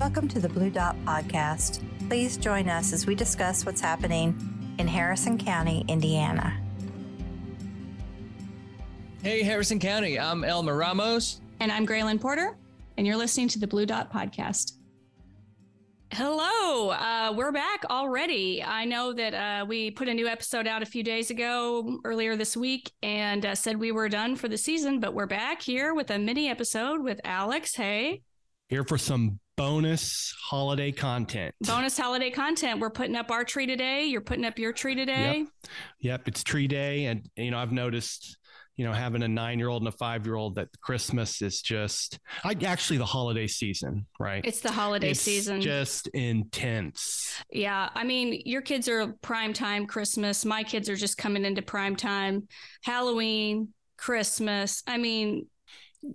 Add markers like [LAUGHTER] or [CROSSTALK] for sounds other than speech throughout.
Welcome to the Blue Dot Podcast. Please join us as we discuss what's happening in Harrison County, Indiana. Hey, Harrison County. I'm Elmer Ramos. And I'm Graylin Porter, and you're listening to the Blue Dot Podcast. Hello, uh, we're back already. I know that uh, we put a new episode out a few days ago, earlier this week, and uh, said we were done for the season, but we're back here with a mini episode with Alex. Hey. Here for some bonus holiday content. Bonus holiday content. We're putting up our tree today. You're putting up your tree today. Yep, yep it's tree day. And, you know, I've noticed you know, having a nine year old and a five year old that Christmas is just I actually the holiday season, right? It's the holiday it's season. Just intense. Yeah. I mean, your kids are prime time Christmas. My kids are just coming into prime time. Halloween, Christmas. I mean,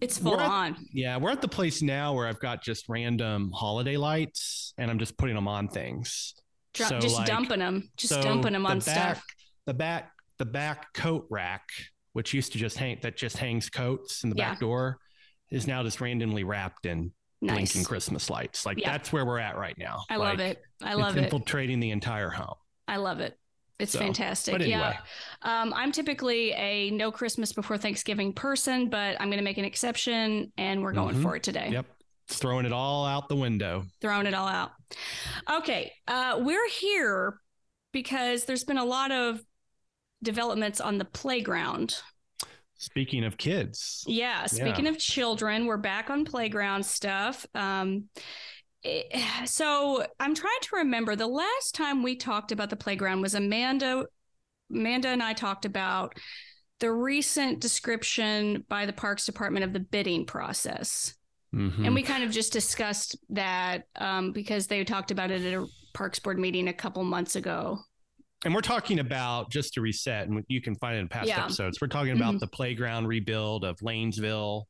it's full at, on. Yeah, we're at the place now where I've got just random holiday lights and I'm just putting them on things. Dr- so just like, dumping them, just so dumping them on the back, stuff. The back, the back coat rack which used to just hang that just hangs coats in the Yeah. back door, is now just randomly wrapped in Nice. blinking Christmas lights. Like Yeah. that's where we're at right now. I love it. I love it's it. infiltrating the entire home. I love it. It's So, fantastic. anyway. Yeah. Um, I'm typically a no Christmas before Thanksgiving person, but I'm going to make an exception and we're going Mhm. for it today. Yep. It's throwing it all out the window. Throwing it all out. Okay. Uh, we're here because there's been a lot of developments on the playground. Speaking of kids, Yeah. Speaking of children, we're back on playground stuff. Um, [SIGHS] so I'm trying to remember the last time we talked about the playground was Amanda. Amanda and I talked about the recent description by the Parks Department of the bidding process. Mhm. And we kind of just discussed that um, because they talked about it at a Parks Board meeting a couple months ago. and we're talking about just to reset, and you can find it in past Yeah. episodes. We're talking about Mhm. the playground rebuild of Lanesville,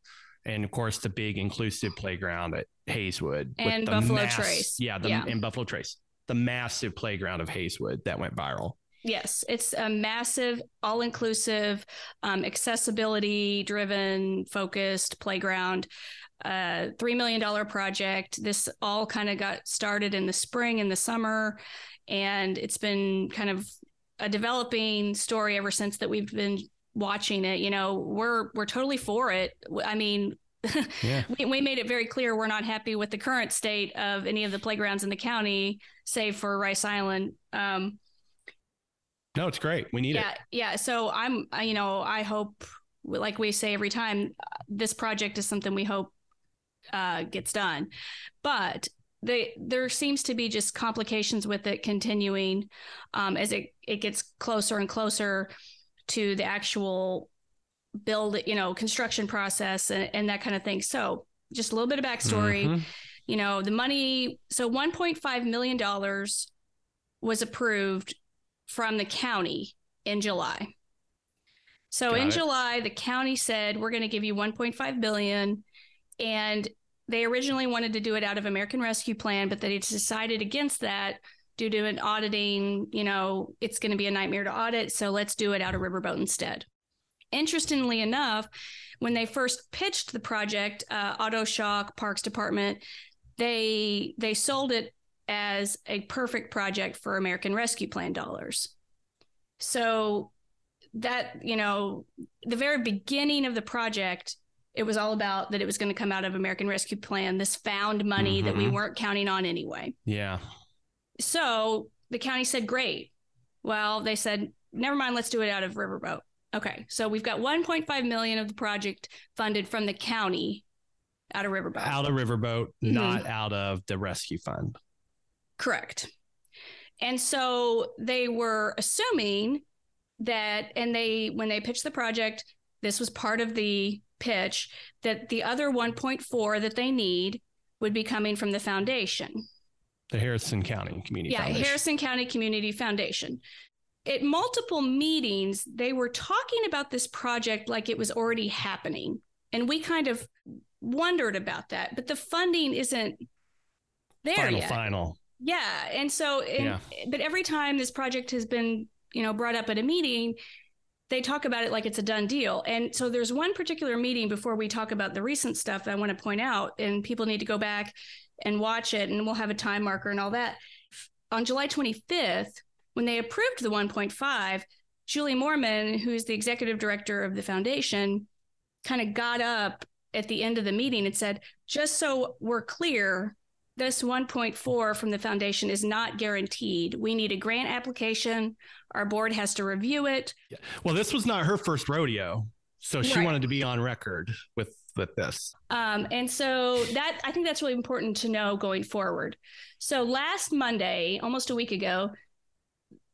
and of course the big inclusive playground at Hayswood with And the Buffalo Trace. Yeah, the, Yeah. and Buffalo Trace, the massive playground of Hayswood that went viral. Yes, it's a massive, all inclusive, um, accessibility driven, focused playground. Uh, $3 million project. This all kind of got started in the spring and the summer, and it's been kind of a developing story ever since that we've been watching it. You know, we're we're totally for it. I mean, [LAUGHS] Yeah. we, we made it very clear we're not happy with the current state of any of the playgrounds in the county, save for Rice Island. Um, No, it's great. We need yeah it. yeah so i'm you know i hope like we say every time uh, this project is something we hope uh, gets done but they, there seems to be just complications with it continuing um, as it, it gets closer and closer to the actual build you know construction process and, and that kind of thing so just a little bit of backstory Mhm. you know the money so 1.5 million dollars was approved from the county in july so Got in it. july the county said we're going to give you 1.5 billion and they originally wanted to do it out of american rescue plan but they decided against that due to an auditing you know it's going to be a nightmare to audit so let's do it out of riverboat instead interestingly enough when they first pitched the project uh, auto shock parks department they they sold it as a perfect project for american rescue plan dollars so that you know the very beginning of the project it was all about that it was going to come out of american rescue plan this found money that we Mhm. weren't counting on anyway Yeah. So the county said, great. Well, they said, never mind, let's do it out of Riverboat. Okay. So we've got 1.5 million of the project funded from the county out of Riverboat. Out of Riverboat, Mhm. not out of the rescue fund. Correct. And so they were assuming that, and they, when they pitched the project, this was part of the pitch that the other 1.4 that they need would be coming from the foundation. The Harrison County Community yeah, Foundation. Harrison County Community Foundation. At multiple meetings, they were talking about this project like it was already happening. And we kind of wondered about that, but the funding isn't there final, yet. final. Yeah. And so, and, Yeah. but every time this project has been, you know, brought up at a meeting, they talk about it like it's a done deal. And so there's one particular meeting before we talk about the recent stuff that I want to point out, and people need to go back and watch it, and we'll have a time marker and all that. On July 25th, when they approved the 1.5, Julie Moorman, who's the executive director of the foundation, kind of got up at the end of the meeting and said, just so we're clear, this 1.4 from the foundation is not guaranteed. We need a grant application. Our board has to review it. Well, this was not her first rodeo. So she Right. wanted to be on record with with this. Um, and so that I think that's really important to know going forward. So last Monday, almost a week ago,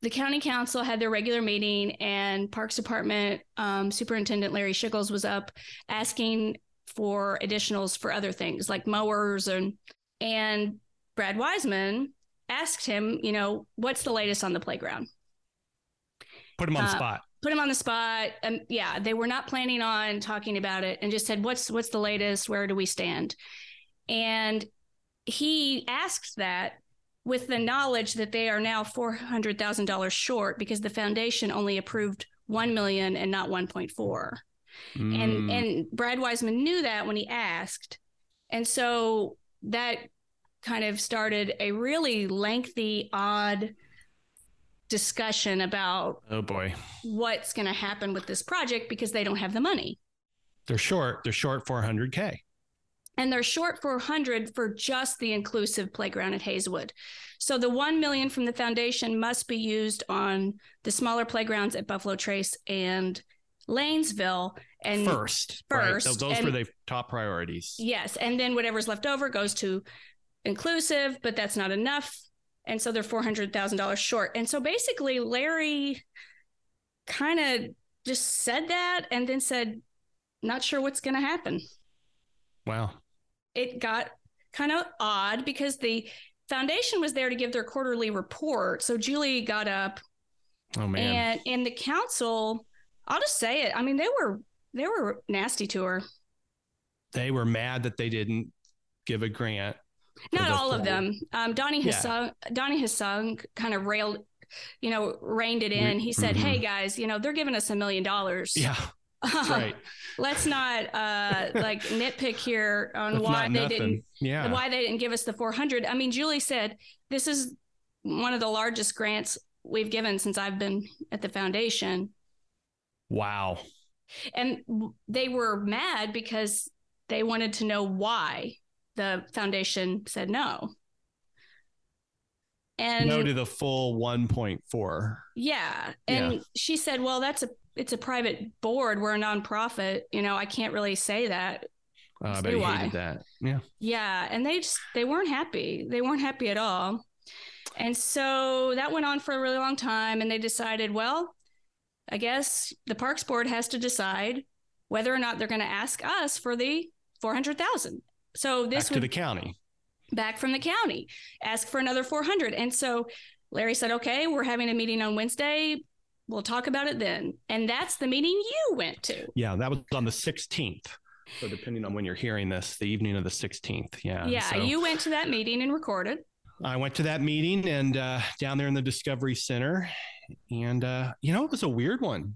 the county council had their regular meeting, and Parks Department um, Superintendent Larry Schickles was up asking for additionals for other things like mowers and and Brad Wiseman asked him, you know, what's the latest on the playground? Put him on the Uh, spot. Put him on the spot. Um, yeah, they were not planning on talking about it, and just said, "What's what's the latest? Where do we stand?" And he asked that with the knowledge that they are now four hundred thousand dollars short because the foundation only approved one million and not one point four. And Mm. and Brad Wiseman knew that when he asked, and so that kind of started a really lengthy, odd discussion about oh boy, what's going to happen with this project because they don't have the money. they're short. They're short 400k. And they're short 400 for just the inclusive playground at Hazelwood. So the 1 million from the foundation must be used on the smaller playgrounds at Buffalo Trace and Lanesville and first, first, Those, those and- were the top priorities. Yes, and then whatever's left over goes to inclusive, but that's not enough, and so they're four hundred thousand dollars short. And so basically, Larry kind of just said that, and then said, "Not sure what's going to happen." Wow. It got kind of odd because the foundation was there to give their quarterly report. So Julie got up, Oh man. and and the council, I'll just say it. I mean, they were they were nasty to her. they were mad that they didn't give a grant. Not all of them. Um, Donnie Yeah. Hassan, Donnie Hassan kind of railed, you know, reined it in. He said, mhm. "Hey guys, you know, they're giving us a million dollars. Yeah, that's right. Let's not uh, like [LAUGHS] nitpick here on That's why they didn't Yeah. why they didn't give us the 400. I mean, Julie said this is one of the largest grants we've given since I've been at the foundation, Wow. and they were mad because they wanted to know why the foundation said no. And no to the full 1.4. Yeah. And she said, well, that's a, it's a private board. We're a nonprofit. You know, I can't really say that. Uh, I bet he why. hated that. Yeah. Yeah. And they just, they weren't happy. They weren't happy at all. And so that went on for a really long time. And they decided, well, I guess the Parks Board has to decide whether or not they're going to ask us for the 400,000. So Back this to the county. back from the county, ask for another 400. And so Larry said, okay, we're having a meeting on Wednesday. We'll talk about it then. And that's the meeting you went to. Yeah, that was on the 16th. So depending on when you're hearing this, the evening of the 16th. Yeah. yeah, so you went to that meeting and recorded. I went to that meeting and uh, down there in the Discovery Center, and uh, you know it was a weird one.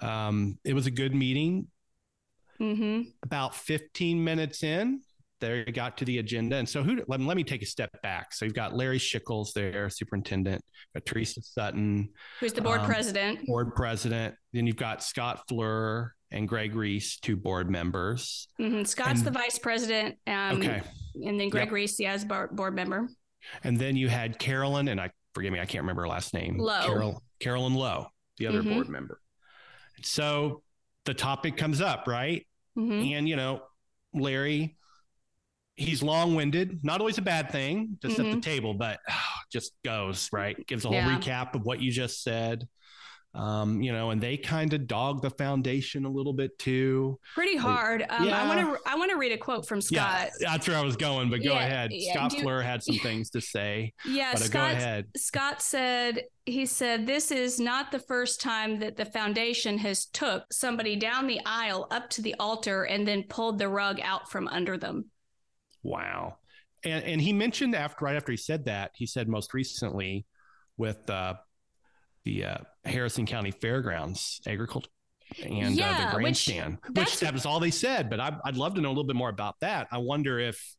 Um, it was a good meeting. Hmm About 15 minutes in, there you got to the agenda. And so, who? Let, let me take a step back. So you've got Larry Schickles there, superintendent. Got Teresa Sutton, Who's the board Um, president. board president. Then you've got Scott Fleur and Greg Reese, two board members. hmm Scott's and- the vice president. Um, okay. And then Greg Yep. Reese, yeah, as board board member. And then you had Carolyn, and I forgive me, I can't remember her last name. Lowe. Carol, Carolyn Lowe, the other Mhm. board member. So the topic comes up, right? hmm And you know, Larry, he's long-winded, not always a bad thing, just at the table, but just goes, right? Gives a whole Yeah. recap of what you just said. Um, you know, and they kind of dog the foundation a little bit too. Pretty hard. Um, Yeah. I want to I want to read a quote from Scott. Yeah, that's where I was going, but go Yeah, ahead. yeah, Scott do- Fleur had some [LAUGHS] things to say, Yeah, but uh, go ahead. Scott said he said this is not the first time that the foundation has took somebody down the aisle up to the altar and then pulled the rug out from under them. Wow. And and he mentioned after right after he said that, he said most recently with uh, the uh, Harrison County Fairgrounds agriculture and uh, the grandstand, which, that's- that was all they said. But I, I'd love to know a little bit more about that. I wonder if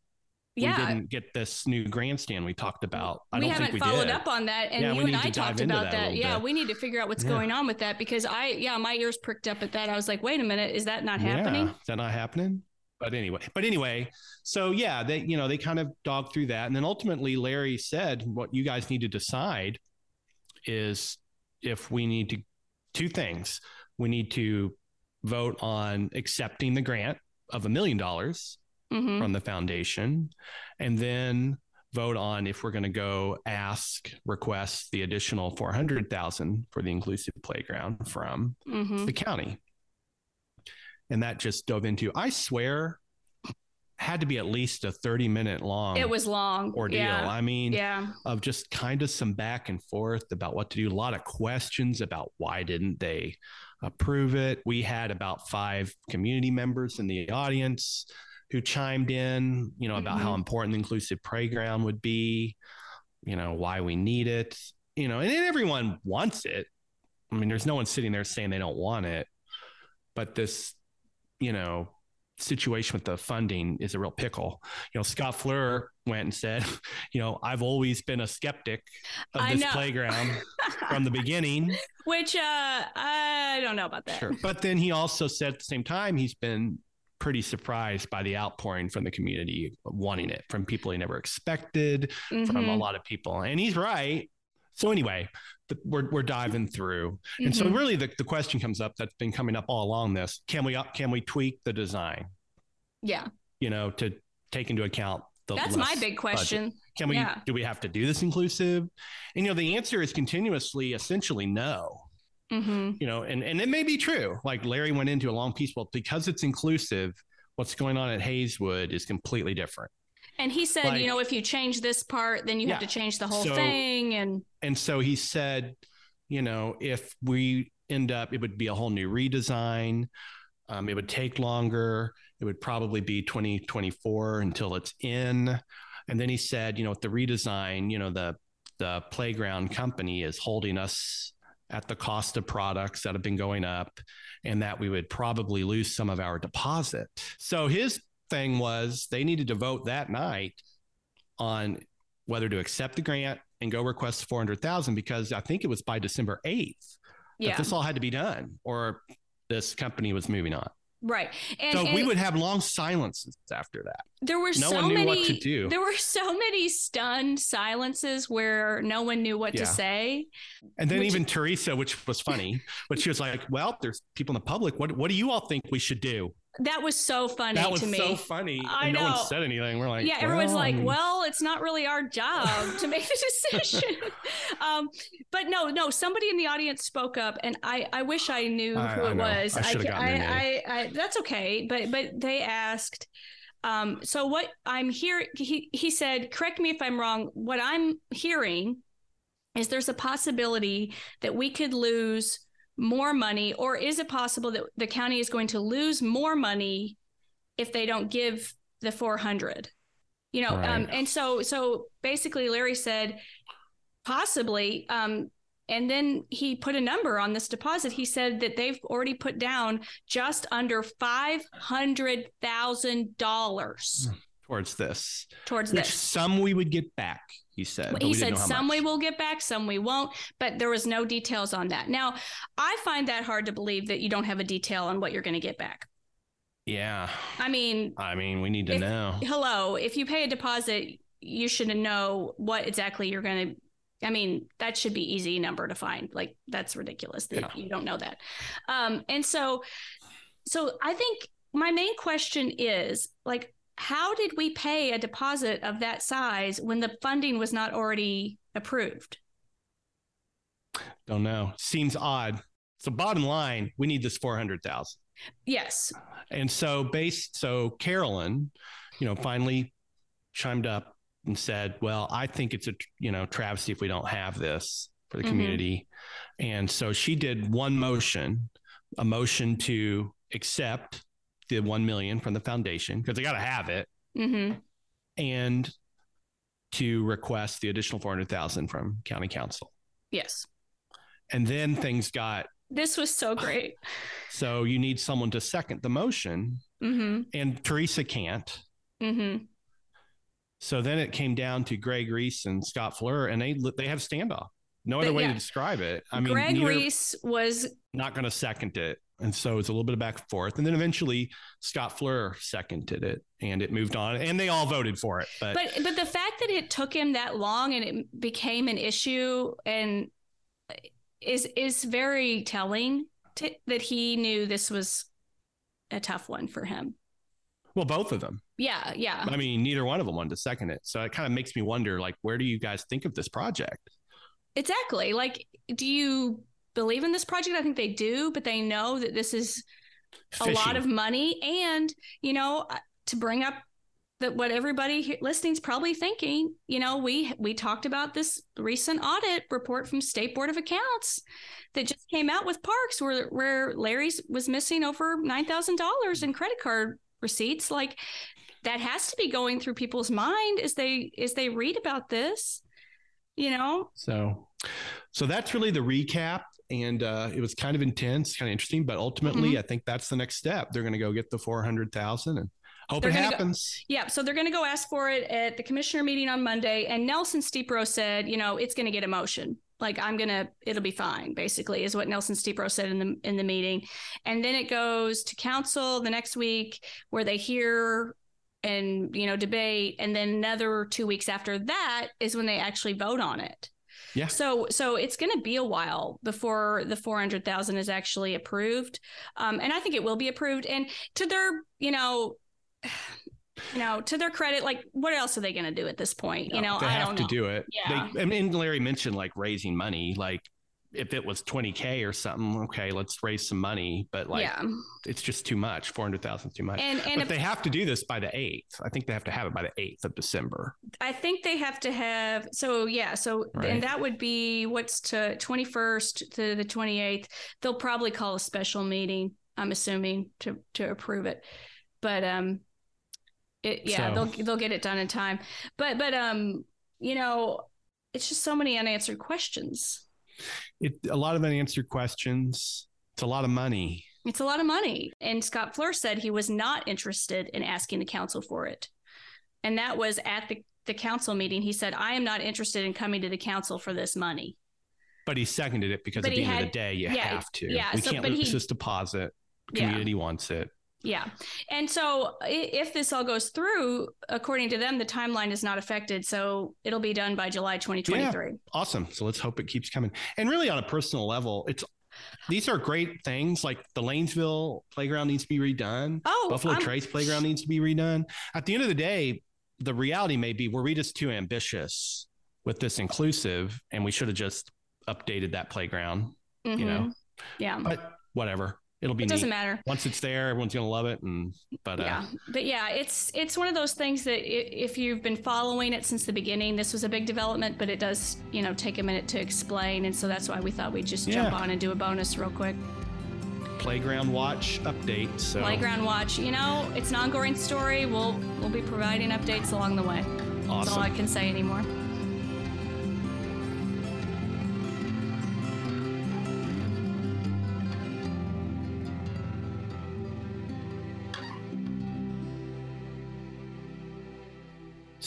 Yeah. we didn't get this new grandstand we talked about. I we don't haven't think we followed did. up on that, and Yeah, you and I talked about that that. Yeah, bit. we need to figure out what's Yeah. going on with that because I, yeah, my ears pricked up at that. I was like, wait a minute, is that not happening? Yeah, is that not happening? But anyway, but anyway, so yeah, they you know they kind of dogged through that, and then ultimately Larry said, "What you guys need to decide is if we need to two things. We need to vote on accepting the grant of a million dollars hmm from the foundation, and then vote on if we're going to go ask request the additional four hundred thousand for the inclusive playground from hmm the county. And that just dove into, I swear, had to be at least a 30 minute long It was long. ordeal. Yeah. I mean, yeah. of just kind of some back and forth about what to do, a lot of questions about why didn't they approve it. We had about five community members in the audience who chimed in, you know, about how Mhm. important the inclusive playground would be, you know, why we need it, you know, and everyone wants it. I mean, there's no one sitting there saying they don't want it, but this, you know, situation with the funding is a real pickle. You know, Scott Fleur went and said, [LAUGHS] you know, I've always been a skeptic of I this know. playground [LAUGHS] from the beginning. Which uh, I don't know about that. Sure. But then he also said at the same time, he's been pretty surprised by the outpouring from the community wanting it from people he never expected, from a Mhm. lot of people. And he's right. So anyway, the, we're, we're diving through. And so Mhm. really the, the question comes up that's been coming up all along this. Can we, can we tweak the design, yeah, you know, to take into account the that's my big budget? question. Can we, Yeah. do we have to do this inclusive? And, you know, the answer is continuously essentially no hmm you know, and and it may be true. Like Larry went into a long piece. Well, because it's inclusive, what's going on at Hayswood is completely different. And he said, Like- you know, if you change this part, then you have to change the whole So- thing. And And so he said, you know, if we end up, it would be a whole new redesign. Um, it would take longer. It would probably be 2024 until it's in. And then he said, you know, with the redesign, you know, the the playground company is holding us at the cost of products that have been going up and that we would probably lose some of our deposit. So his thing was they needed to vote that night on whether to accept the grant and go request 400,000 because I think it was by December 8th that yeah, this all had to be done or this company was moving on. right. And, so we would have long silences after that. there were no so many, what to do. there were so many stunned silences where no one knew what Yeah. to say. And then Which- even Teresa, which was funny, but she was like, well, there's people in the public. What, what do you all think we should do? That was so funny that was to me. so funny. I and no one know. said anything. We're like, yeah, everyone's well, like, well, it's not really our job to make the [LAUGHS] decision. [LAUGHS] um, but no, no, somebody in the audience spoke up, and I, I wish I knew I- who I it know. was. I should've gotten their I, I, I, that's okay. But, but they asked. Um, so what I'm hearing, he, he said, correct me if I'm wrong. What I'm hearing is there's a possibility that we could lose more money, or is it possible that the county is going to lose more money if they don't give the 400? You know, um, and so so basically, Larry said possibly. Um, and then he put a number on this deposit. He said that they've already put down just under five hundred thousand dollars towards this, towards which this. some we would get back. He said. but He said some much. we will get back, some we won't, but there was no details on that. Now, I find that hard to believe that you don't have a detail on what you're going to get back. Yeah. I mean, I mean, we need to If- know. hello, if you pay a deposit, you should know what exactly you're going to. I mean, that should be easy number to find. Like that's ridiculous that Yeah. you don't know that. Um, and so, so I think my main question is like, how did we pay a deposit of that size when the funding was not already approved? Don't know. Seems odd. So bottom line, we need this 400,000. Yes. And so based so Carolyn, you know, finally chimed up and said, "Well, I think it's a you know travesty if we don't have this for the Mhm. community." And so she did one motion, a motion to accept the 1 million from the foundation because they got to have it hmm and to request the additional 400,000 from county council. Yes. And then things got This was so great. [SIGHS] so you need someone to second the motion hmm and Teresa can't. hmm So then it came down to Greg Reese and Scott Fleur, and they they have standoff. No other But way yeah. to describe it. I mean, Greg Reese was not going to second it. And so it's a little bit of back and forth. And then eventually Scott Fleur seconded it and it moved on and they all voted for it. But, but but the fact that it took him that long and it became an issue and is is very telling to, that he knew this was a tough one for him. well, both of them. Yeah, yeah. I mean, neither one of them wanted to second it. So it kind of makes me wonder, like, where do you guys think of this project? Exactly. Like do you believe in this project? I think they do, but they know that this is a lot of money and you know uh, to bring up that what everybody listening's probably thinking you know we we talked about this recent audit report from state board of accounts that just came out with parks where where larry's was missing over $9000 in credit card receipts like that has to be going through people's mind as they as they read about this you know So, so that's really the recap. And uh, it was kind of intense, kind of interesting, but ultimately, Mm-hmm. I think that's the next step. They're going to go get the 400,000 and hope They're it gonna go- happens. Yeah, so they're going to go ask for it at the commissioner meeting on Monday. And Nelson Steepro said, you know, it's going to get a motion. Like I'm gonna, it'll be fine. Basically, is what Nelson Steepro said in the in the meeting. And then it goes to council the next week, where they hear and you know debate, and then another two weeks after that is when they actually vote on it. Yeah. So so it's going to be a while before the four hundred thousand is actually approved, um, and I think it will be approved. And to their you know [SIGHS] you know, to their credit, like what else are they going to do at this point? You know, they I have don't to know. do it. Yeah. They, I mean, Larry mentioned like raising money. Like if it was 20K or something, okay, let's raise some money. But like, yeah, it's just too much. 400,000 is too much. and and but they have to do this by the 8th. I think they have to have it by the 8th of December. I think they have to have so yeah, so Right. and that would be what's to twenty first to the twenty eighth. They'll probably call a special meeting. I'm assuming to to approve it, but um, it yeah So- they'll they'll get it done in time. But but um, you know, it's just so many unanswered questions. It, a lot of unanswered questions. It's a lot of money. It's a lot of money. And Scott Fleur said he was not interested in asking the council for it. And that was at the, the council meeting. He said, I am not interested in coming to the council for this money. But he seconded it because But at the he end of the day, you yeah, have to. yeah, we so- can't but lose he- this deposit. Yeah. Community wants it. Yeah. And so if this all goes through, according to them, the timeline is not affected. So it'll be done by July 2023. Awesome. So let's hope it keeps coming. And really, on a personal level, it's these are great things. Like the Lanesville playground needs to be redone. Oh, Buffalo I'm- Trace playground needs to be redone. At the end of the day, the reality may be were we just too ambitious with this inclusive, and we should have just updated that playground. You know, Mhm. Yeah. but whatever. It'll be It doesn't neat. matter. Once it's there, everyone's gonna love it. And but uh, yeah but yeah it's it's one of those things that if you've been following it since the beginning this was a big development but it does you know take a minute to explain and so that's why we thought we'd just jump on and do a bonus real quick playground watch update. So playground watch you know it's an ongoing story we'll we'll be providing updates along the way that's all i can say anymore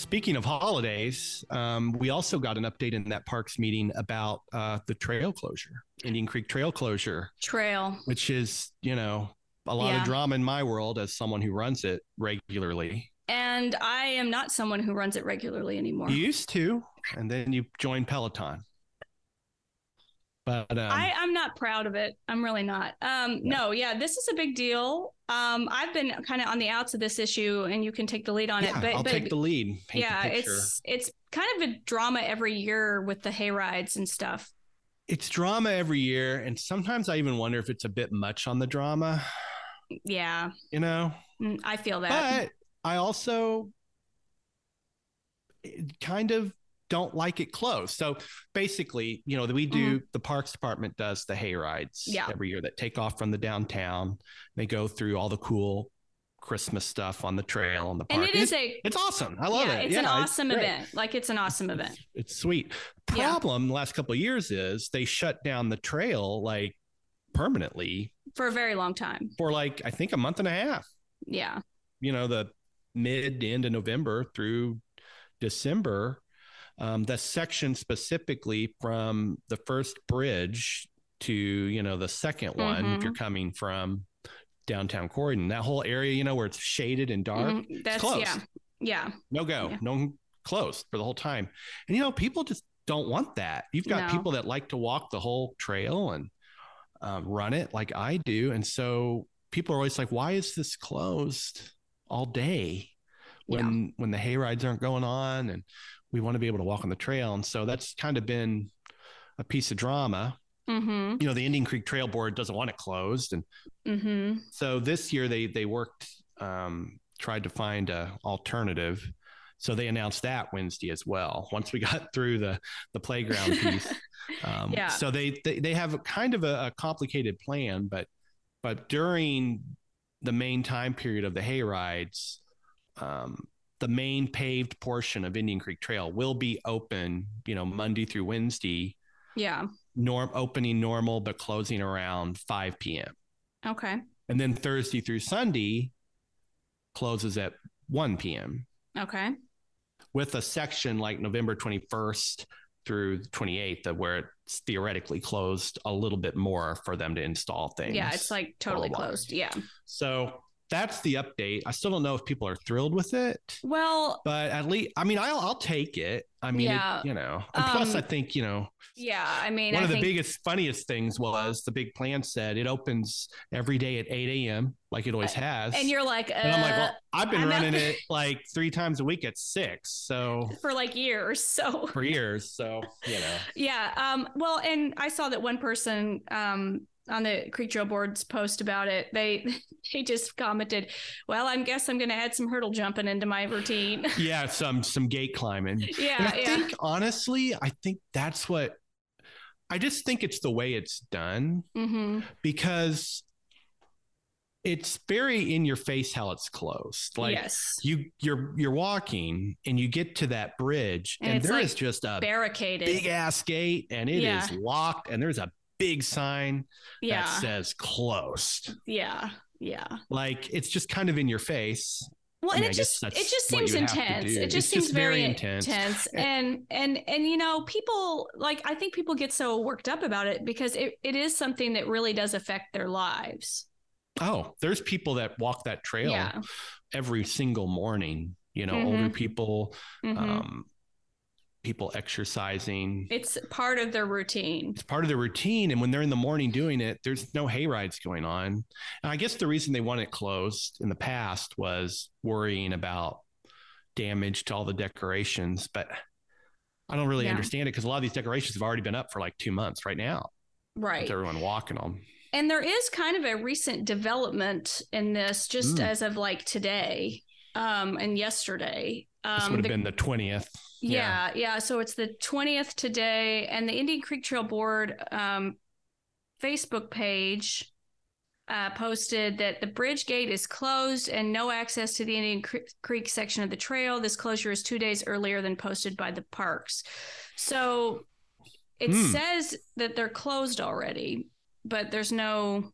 Speaking of holidays, um, we also got an update in that parks meeting about uh, the trail closure, Indian Creek Trail closure, trail which is, you know, a lot Yeah. of drama in my world as someone who runs it regularly. and i am not someone who runs it regularly anymore You used to, and then you joined Peloton. But um, I, I'm not proud of it. I'm really not. Um, No, yeah, this is a big deal. Um, I've been kind of on the outs of this issue, and you can take the lead on yeah, it. But, I'll but take the lead. paint the yeah, it's it's kind of a drama every year with the hay rides and stuff. it's drama every year, and sometimes I even wonder if it's a bit much on the drama. Yeah, You know, mm, I feel that. but I also kind of don't like it closed. So basically, you know, we do mm-hmm. the parks department does the hay rides. Yeah. every year that take off from the downtown. They go through all the cool Christmas stuff on the trail on the park. and it is it's, a it's awesome. I love yeah, it. it's an Yeah, awesome great. event. Like it's an awesome event. It's sweet. Yeah. Problem the last couple of years is they shut down the trail like permanently for a very long time. for like I think a month and a half. Yeah, you know the mid end of November through December, um, the section specifically from the first bridge to you know the 2nd one, if Mhm. you're coming from downtown Corydon, that whole area, you know, where it's shaded and dark, Mhm. That's closed. yeah. Yeah. No go, Yeah. no closed for the whole time. And you know, people just don't want that. You've got No. people that like to walk the whole trail and um, run it like I do, and so people are always like, "Why is this closed all day when when the hay rides aren't going on?" And we want to be able to walk on the trail, and so that's kind of been a piece of drama. Mm-hmm. You know, the Indian Creek Trail Board doesn't want it closed, and Mm-hmm. so this year they they worked um, tried to find a alternative. So they announced that Wednesday as well. Once we [LAUGHS] got through the the playground piece, [LAUGHS] um, Yeah. So they, they they have kind of a, a complicated plan, but but during the main time period of the hay rides, um, the main paved portion of Indian Creek Trail will be open. You know, Monday through Wednesday, Yeah. norm opening normal but closing around five p.m. Okay. And then Thursday through Sunday closes at 1 p.m. Okay. with a section like November 21st through 28th of where it's theoretically closed a little bit more for them to install things. Yeah, it's like totally closed. Yeah. so that's the update. I still don't know if people are thrilled with it, Well, but at least I mean I'll I'll take it. I mean, it- Yeah. you know. And plus Um, I think, you know, yeah. I mean, one I of the biggest funniest things was the big plan said it opens every day at 8 a.m. like it always has. and you're like, uh, And I'm like, well, I've been I'm running it [LAUGHS] like three times a week at six, so [LAUGHS] for like years. So for years. So you know, [LAUGHS] Yeah. Um, well, and I saw that one person um, on the Creek Trail Board's post about it. They [LAUGHS] they just commented, "Well, I guess I'm going to add some hurdle jumping into my routine." [LAUGHS] yeah, some some gate climbing. And yeah, I yeah, think honestly, I think that's what I just think it's the way it's done hmm because it's very in your face how it's closed. Like yes, you you're you're walking and you get to that bridge And and, there like is just a barricaded. big ass gate and it is Yeah. locked and there's a big sign yeah, that says closed. yeah, yeah. Like it's just kind of in your face. Well, I and it just it just seems you would have to intense. It just It's seems just very intense. intense. [LAUGHS] And and and you know, people like I think people get so worked up about it because it, it is something that really does affect their lives. Oh, there's people that walk that trail Yeah. every single morning. You know, Mhm. older people, Mhm. um, people exercising. it's part of their routine. it's part of their routine. And when they're in the morning doing it, there's no hay rides going on. And I guess the reason they want it closed in the past was worrying about damage to all the decorations. But I don't really Yeah. understand it because a lot of these decorations have already been up for like two months right now. Right. With everyone walking them. And there is kind of a recent development in this just Mm. as of like today um and yesterday. This Um would have the- been the 20th. Yeah, yeah, so it's the 20th today and the Indian Creek Trail Board um Facebook page uh, posted that the bridge gate is closed and no access to the Indian Cre- Creek section of the trail. This closure is two days earlier than posted by the parks. So it Hmm. says that they're closed already, but there's no.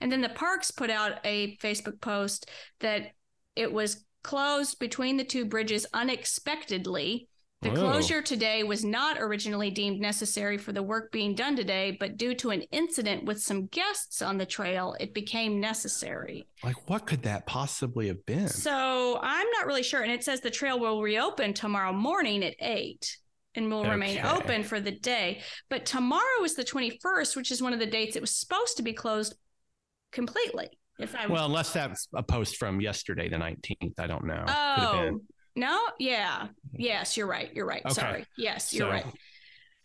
And then the parks put out a Facebook post that it was closed between the two bridges unexpectedly. The Whoa. closure today was not originally deemed necessary for the work being done today, but due to an incident with some guests on the trail, it became necessary. Like, what could that possibly have been? So I'm not really sure. And it says the trail will reopen tomorrow morning at eight and will remain open for the day. But tomorrow is the 21st, which is one of the dates it was supposed to be closed completely. If I well, unless that's a post from yesterday, the 19th. I don't know. Oh. No, yeah, yes, you're right. You're right. Okay. Sorry. Yes, you're So, right.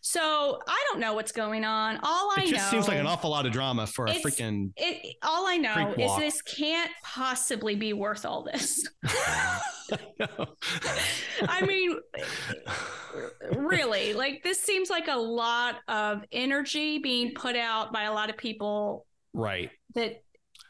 So I don't know what's going on. All I It just know seems like an awful lot of drama for a freaking. it, all I know is this can't possibly be worth all this. [LAUGHS] I mean, really, like this seems like a lot of energy being put out by a lot of people right. that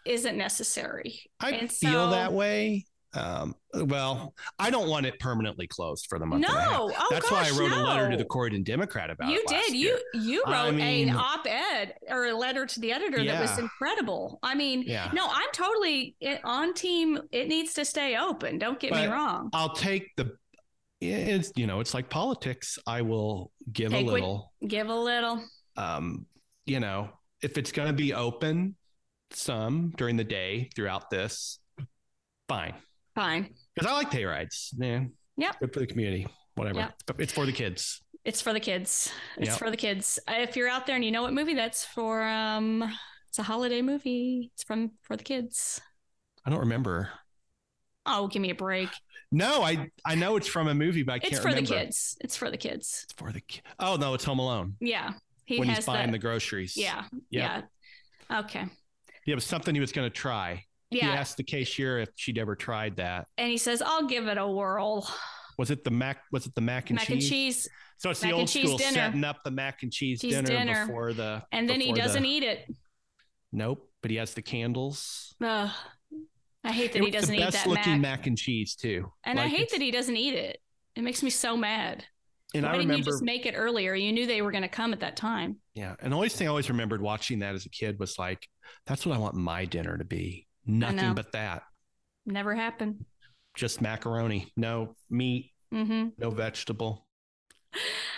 isn't necessary. I And feel so- that way. Um, well, I don't want it permanently closed for the month. and a half. No, oh That's gosh, why I wrote a letter to no. the Corydon Democrat about you it. last did. year. You you I wrote mean- an op-ed or a letter to the editor that was incredible. I mean, Yeah. no, I'm totally on team. It needs to stay open. Don't get me wrong. I'll take the it's you know it's like politics. I will give Take a what- little. Give a little. um, you know, if it's going to be open some during the day throughout this, fine. Fine. Because I like pay rides, Yeah. Yep. Good for the community, whatever. Yep. But it's for the kids. It's for the kids. It's Yep. for the kids. If you're out there and you know what movie that's for, um, it's a holiday movie. It's from for the kids. I don't remember. Oh, give me a break. No, I I know it's from a movie, but I can't It's for remember. the kids. It's for the kids. It's for the kid. Oh no, it's Home Alone Yeah. He when has he's buying that. the groceries. yeah. Yep. Yeah. Okay. Yeah, it was something he was going to try. He asked the cashier if she'd ever tried that. And he says, I'll give it a whirl. Was it the mac? Was it the mac and cheese? Mac cheese? and cheese. So it's Mac the old school dinner. setting up the mac and cheese Cheese dinner, dinner. before the. And then he doesn't the- eat it. Nope, but he has the candles. Ugh. I hate that It he doesn't the eat best that looking mac. mac and cheese too. And I hate that he doesn't eat it. It makes me so mad. And Why I didn't remember, you just make it earlier? You knew they were going to come at that time. yeah. And the only thing I always remembered watching that as a kid was like, that's what I want my dinner to be. Nothing but that. Never happened. Just macaroni, no meat, Mm-hmm. no vegetable.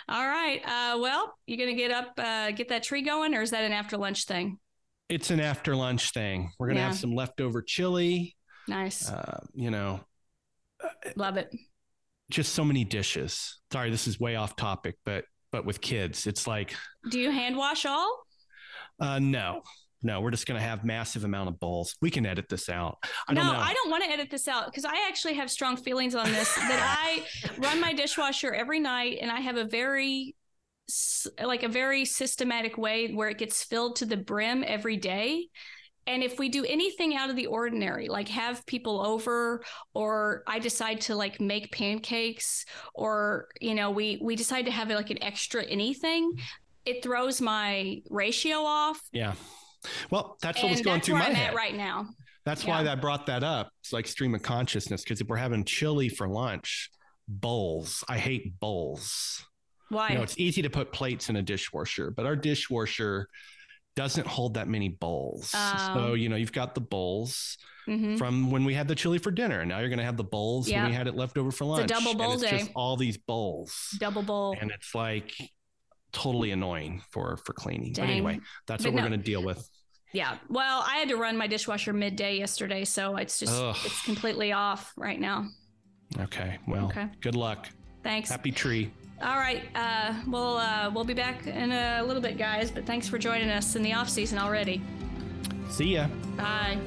All right. Uh, well, you're going to get up, uh, get that tree going, or is that an after lunch thing? It's an after lunch thing. We're gonna have some leftover chili. Nice. Uh, you know, Love it. just so many dishes. Sorry, this is way off topic, but but with kids, it's like, Do you hand wash all? uh, no, no, we're just gonna have massive amount of bowls. We can edit this out. I don't no, know. I don't want to edit this out because I actually have strong feelings on this. that [LAUGHS] I run my dishwasher every night, and I have a very like a very systematic way where it gets filled to the brim every day. And if we do anything out of the ordinary, like have people over, or I decide to like make pancakes, or you know, we we decide to have like an extra anything, it throws my ratio off. Yeah. Well, that's what and was going through my I'm head. right now. That's why Yeah. I brought that up. It's like stream of consciousness because if we're having chili for lunch, bowls. I hate bowls. Why? You know, it's easy to put plates in a dishwasher, but our dishwasher doesn't hold that many bowls. Oh. So, you know, you've got the bowls Mhm. from when we had the chili for dinner. And now you're going to have the bowls when we had it left over for lunch. It's a double bowl it's just day. all these bowls. double bowl. And it's like totally annoying for for cleaning. But anyway, that's But what we're going to deal with. Yeah. Well, I had to run my dishwasher midday yesterday, so it's just Ugh. it's completely off right now. Okay. Well, Okay. good luck. Thanks. Happy tree. All right. Uh, we'll uh, we'll be back in a little bit, guys. But thanks for joining us in the off season already. See ya. Bye.